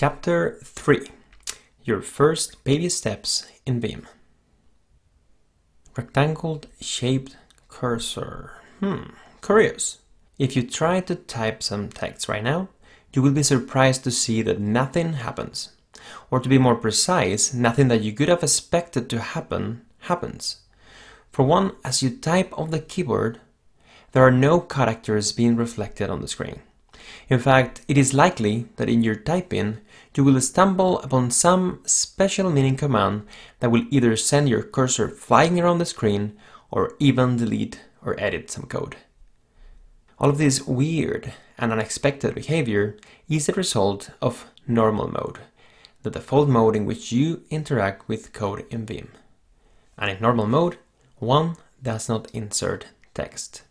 Chapter 3 Your First Baby Steps in Vim. Rectangle shaped cursor. Hmm, curious. If you try to type some text right now, you will be surprised to see that nothing happens. Or to be more precise, nothing that you could have expected to happen happens. For one, as you type on the keyboard, there are no characters being reflected on the screen. In fact, it is likely that in your typing, you will stumble upon some special meaning command that will either send your cursor flying around the screen or even delete or edit some code. All of this weird and unexpected behavior is the result of normal mode, the default mode in which you interact with code in Vim. And in normal mode, one does not insert text.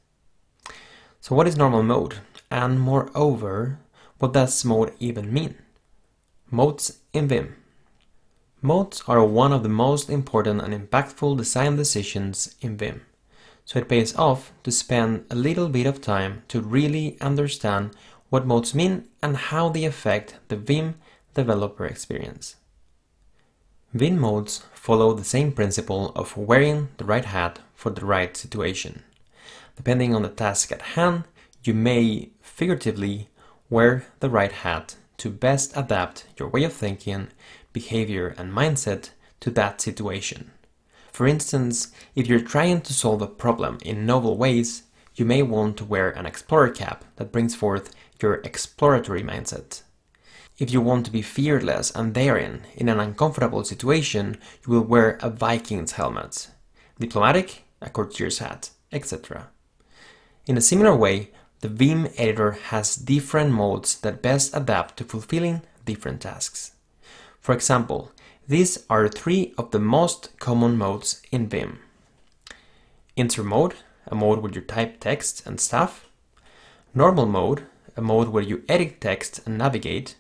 So what is normal mode? And moreover, what does mode even mean? Modes in Vim. Modes are one of the most important and impactful design decisions in Vim, so it pays off to spend a little bit of time to really understand what modes mean and how they affect the Vim developer experience. Vim modes follow the same principle of wearing the right hat for the right situation. Depending on the task at hand, you may figuratively wear the right hat to best adapt your way of thinking, behavior, and mindset to that situation. For instance, if you're trying to solve a problem in novel ways, you may want to wear an explorer cap that brings forth your exploratory mindset. If you want to be fearless and daring in an uncomfortable situation, you will wear a Viking's helmet, diplomatic, a courtier's hat, etc. In a similar way, the Vim editor has different modes that best adapt to fulfilling different tasks. For example, these are three of the most common modes in Vim. Insert mode, a mode where you type text and stuff. Normal mode, a mode where you edit text and navigate.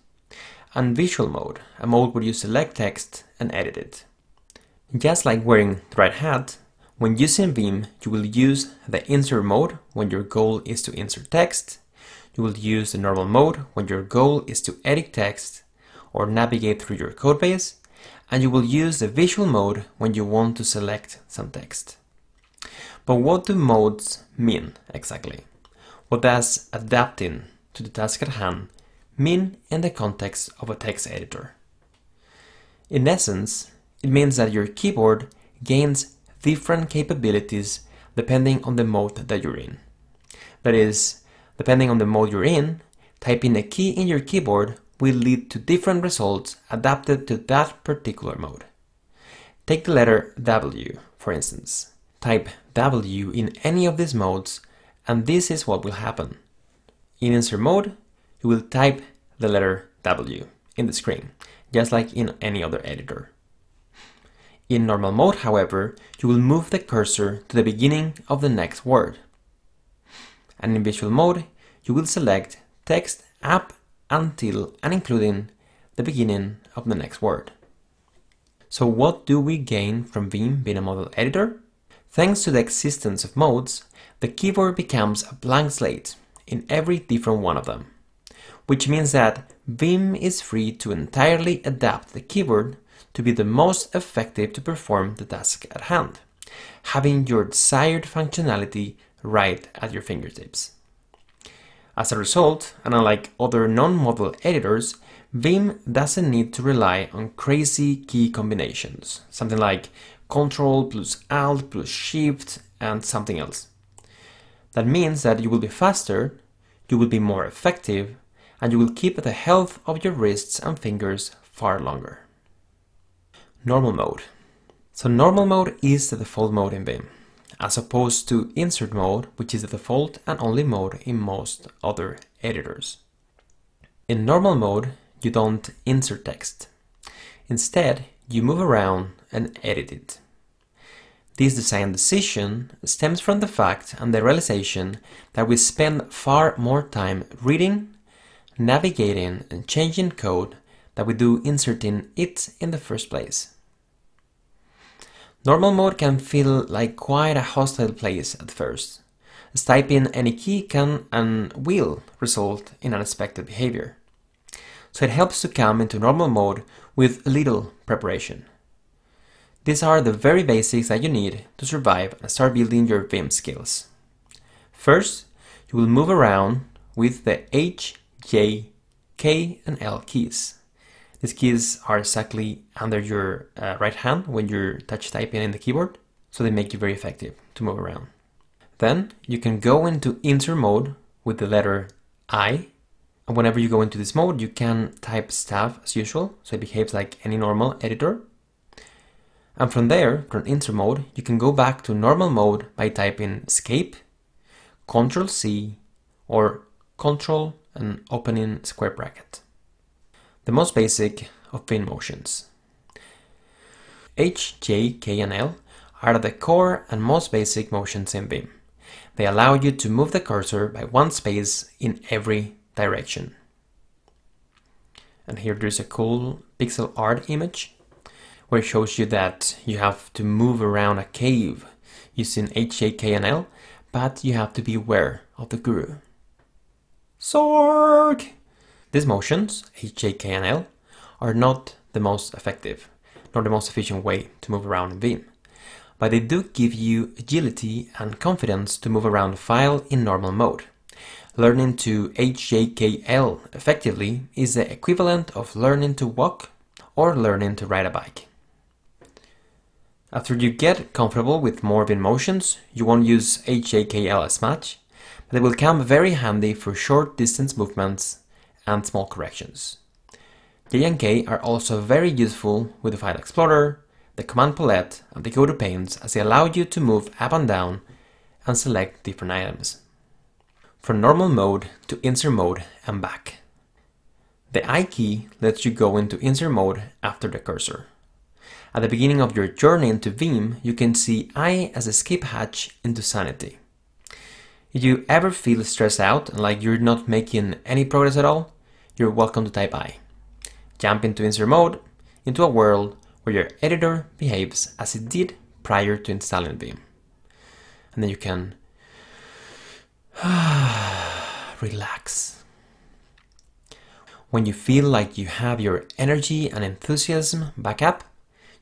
And visual mode, a mode where you select text and edit it. Just like wearing the right hat, when using Vim, you will use the insert mode when your goal is to insert text. You will use the normal mode when your goal is to edit text or navigate through your codebase. And you will use the visual mode when you want to select some text. But what do modes mean exactly? What does adapting to the task at hand mean in the context of a text editor? In essence, it means that your keyboard gains different capabilities depending on the mode that you're in. That is, depending on the mode you're in, typing a key in your keyboard will lead to different results adapted to that particular mode. Take the letter W, for instance. Type W in any of these modes, and this is what will happen. In insert mode, you will type the letter W in the screen, just like in any other editor. In normal mode, however, you will move the cursor to the beginning of the next word. And in visual mode, you will select text up until and including the beginning of the next word. So what do we gain from Vim being a modal editor? Thanks to the existence of modes, the keyboard becomes a blank slate in every different one of them, which means that Vim is free to entirely adapt the keyboard to be the most effective to perform the task at hand, having your desired functionality right at your fingertips. As a result, and unlike other non-modal editors, Vim doesn't need to rely on crazy key combinations, something like Ctrl plus Alt plus Shift and something else. That means that you will be faster, you will be more effective, and you will keep the health of your wrists and fingers far longer normal mode. So normal mode is the default mode in Vim, as opposed to insert mode, which is the default and only mode in most other editors. In normal mode, you don't insert text. Instead, you move around and edit it. This design decision stems from the fact and the realization that we spend far more time reading, navigating, and changing code that we do inserting it in the first place. Normal mode can feel like quite a hostile place at first, as typing any key can and will result in unexpected behavior. so it helps to come into normal mode with little preparation. These are the very basics that you need to survive and start building your Vim skills. First, you will move around with the H, J, K, and L keys. These keys are exactly under your uh, right hand when you're touch typing in the keyboard, so they make you very effective to move around. Then you can go into insert mode with the letter I, and whenever you go into this mode, you can type staff as usual, so it behaves like any normal editor. And from there, from insert mode, you can go back to normal mode by typing escape, Control C, or Control and opening square bracket the most basic of Vim motions. H, J, K, and L are the core and most basic motions in Vim. They allow you to move the cursor by one space in every direction. And here there's a cool pixel art image where it shows you that you have to move around a cave using H, J, K, and L, but you have to be aware of the grue. Sorg! These motions, H, J, K, and L, are not the most effective, nor the most efficient way to move around in Vim, but they do give you agility and confidence to move around a file in normal mode. Learning to HJKL effectively is the equivalent of learning to walk or learning to ride a bike. After you get comfortable with more Vim motions, you won't use HJKL as much, but they will come very handy for short distance movements and small corrections. And K are also very useful with the File Explorer, the Command Palette, and the Go-To panes as they allow you to move up and down and select different items. From normal mode to insert mode and back. The I key lets you go into insert mode after the cursor. At the beginning of your journey into Vim, you can see I as a skip hatch into Sanity. If you ever feel stressed out and like you're not making any progress at all, you're welcome to type I. Jump into insert mode, into a world where your editor behaves as it did prior to installing Vim. And then you can relax. When you feel like you have your energy and enthusiasm back up,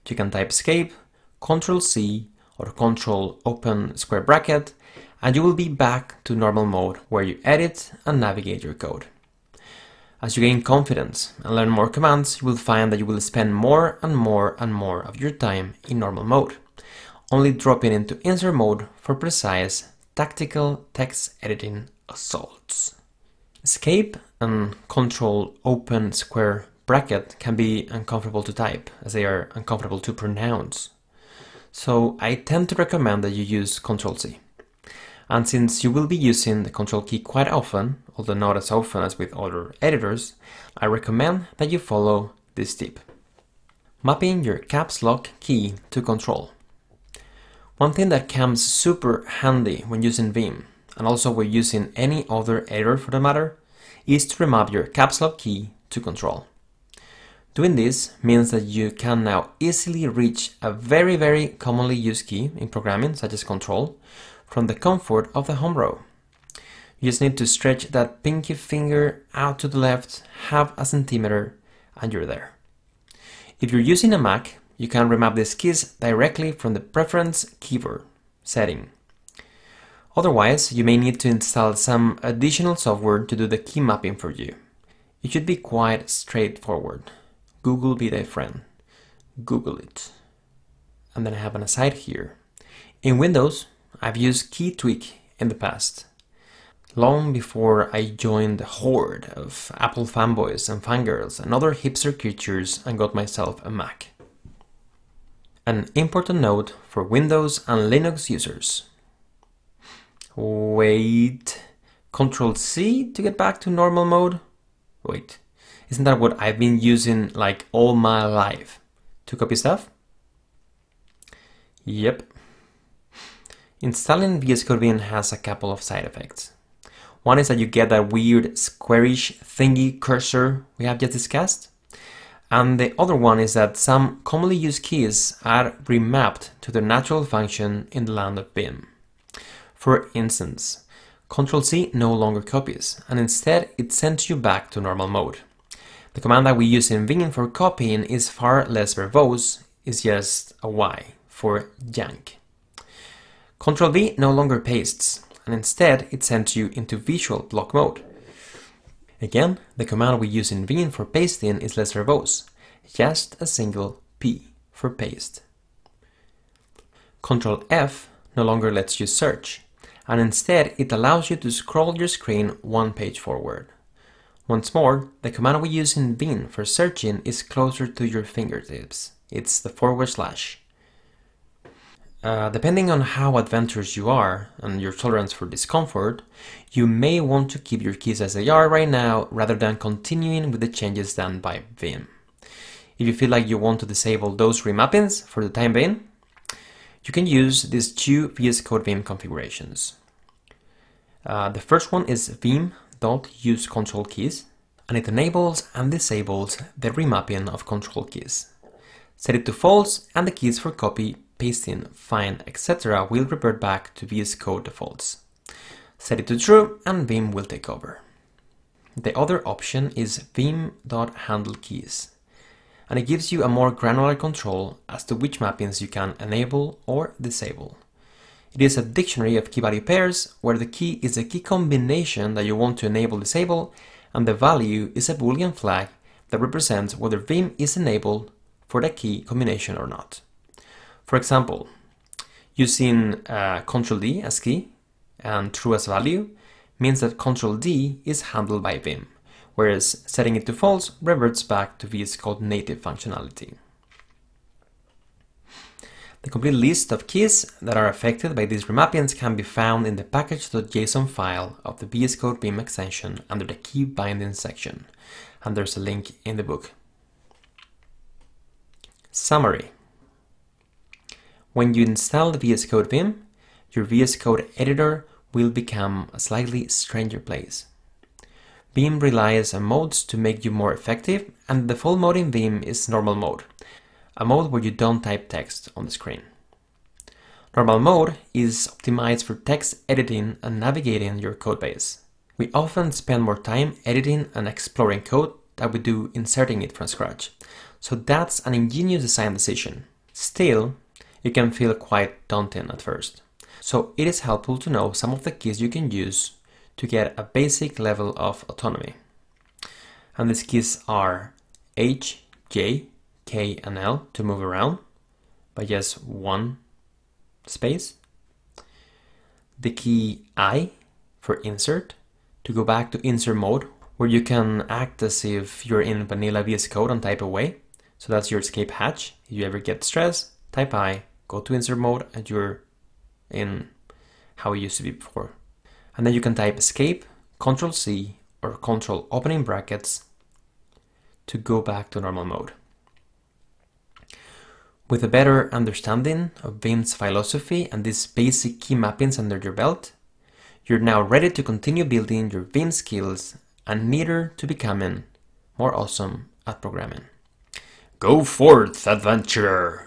you can type escape, Control C, or Control open square bracket, and you will be back to normal mode where you edit and navigate your code. As you gain confidence and learn more commands, you will find that you will spend more and more and more of your time in normal mode, only dropping into insert mode for precise, tactical text editing assaults. Escape and control open square bracket can be uncomfortable to type, as they are uncomfortable to pronounce. So I tend to recommend that you use Control C. And since you will be using the Control key quite often, although not as often as with other editors, I recommend that you follow this tip. Mapping your caps lock key to Control. One thing that comes super handy when using Vim, and also when using any other editor for the matter, is to remap your caps lock key to Control. Doing this means that you can now easily reach a very very commonly used key in programming such as Control from the comfort of the home row. You just need to stretch that pinky finger out to the left half a centimeter and you're there. If you're using a Mac, you can remap these keys directly from the Preference keyboard setting. Otherwise, you may need to install some additional software to do the key mapping for you. It should be quite straightforward. Google be thy friend. Google it. And then I have an aside here. In Windows, I've used KeyTweak in the past, long before I joined the horde of Apple fanboys and fangirls and other hipster creatures and got myself a Mac. An important note for Windows and Linux users. Wait, Control C to get back to normal mode? Wait, isn't that what I've been using like all my life? To copy stuff? Yep, Installing VS Code has a couple of side effects. One is that you get that weird squarish thingy cursor we have just discussed. And the other one is that some commonly used keys are remapped to their natural function in the land of Vim. For instance, Ctrl C no longer copies, and instead it sends you back to normal mode. The command that we use in Vim for copying is far less verbose, it's just a Y for yank. Ctrl V no longer pastes, and instead it sends you into visual block mode. Again, the command we use in Vim for pasting is less verbose, just a single P for paste. Ctrl F no longer lets you search, and instead it allows you to scroll your screen one page forward. Once more, the command we use in Vim for searching is closer to your fingertips. It's the forward slash. Uh, depending on how adventurous you are and your tolerance for discomfort, you may want to keep your keys as they are right now rather than continuing with the changes done by Vim. If you feel like you want to disable those remappings for the time being, you can use these two VS Code Vim configurations. Uh, the first one is vim.use control keys, and it enables and disables the remapping of control keys. Set it to false, and the keys for copy, pasting, find, etc. will revert back to VS Code defaults. Set it to true, and Vim will take over. The other option is vim.handleKeys and it gives you a more granular control as to which mappings you can enable or disable. It is a dictionary of key value pairs where the key is a key combination that you want to enable disable and the value is a boolean flag that represents whether Vim is enabled for that key combination or not. For example, using uh, Ctrl D as key and true as value means that Ctrl D is handled by Vim whereas setting it to false reverts back to VS Code native functionality. The complete list of keys that are affected by these remappings can be found in the package.json file of the VS Code Vim extension under the key binding section, and there's a link in the book. Summary When you install the VS Code Vim, your VS Code editor will become a slightly stranger place. Vim relies on modes to make you more effective, and the default mode in Vim is normal mode, a mode where you don't type text on the screen. Normal mode is optimized for text editing and navigating your codebase. We often spend more time editing and exploring code than we do inserting it from scratch, so that's an ingenious design decision. Still, it can feel quite daunting at first, so it is helpful to know some of the keys you can use to get a basic level of autonomy. And these keys are H, J, K, and L to move around by just one space. The key I for insert to go back to insert mode where you can act as if you're in vanilla VS Code and type away. So that's your escape hatch. If you ever get stressed, type I, go to insert mode, and you're in how it used to be before and then you can type escape, Control C, or Control opening brackets to go back to normal mode. With a better understanding of Vim's philosophy and these basic key mappings under your belt, you're now ready to continue building your Vim skills and nearer to becoming more awesome at programming. Go forth, adventurer!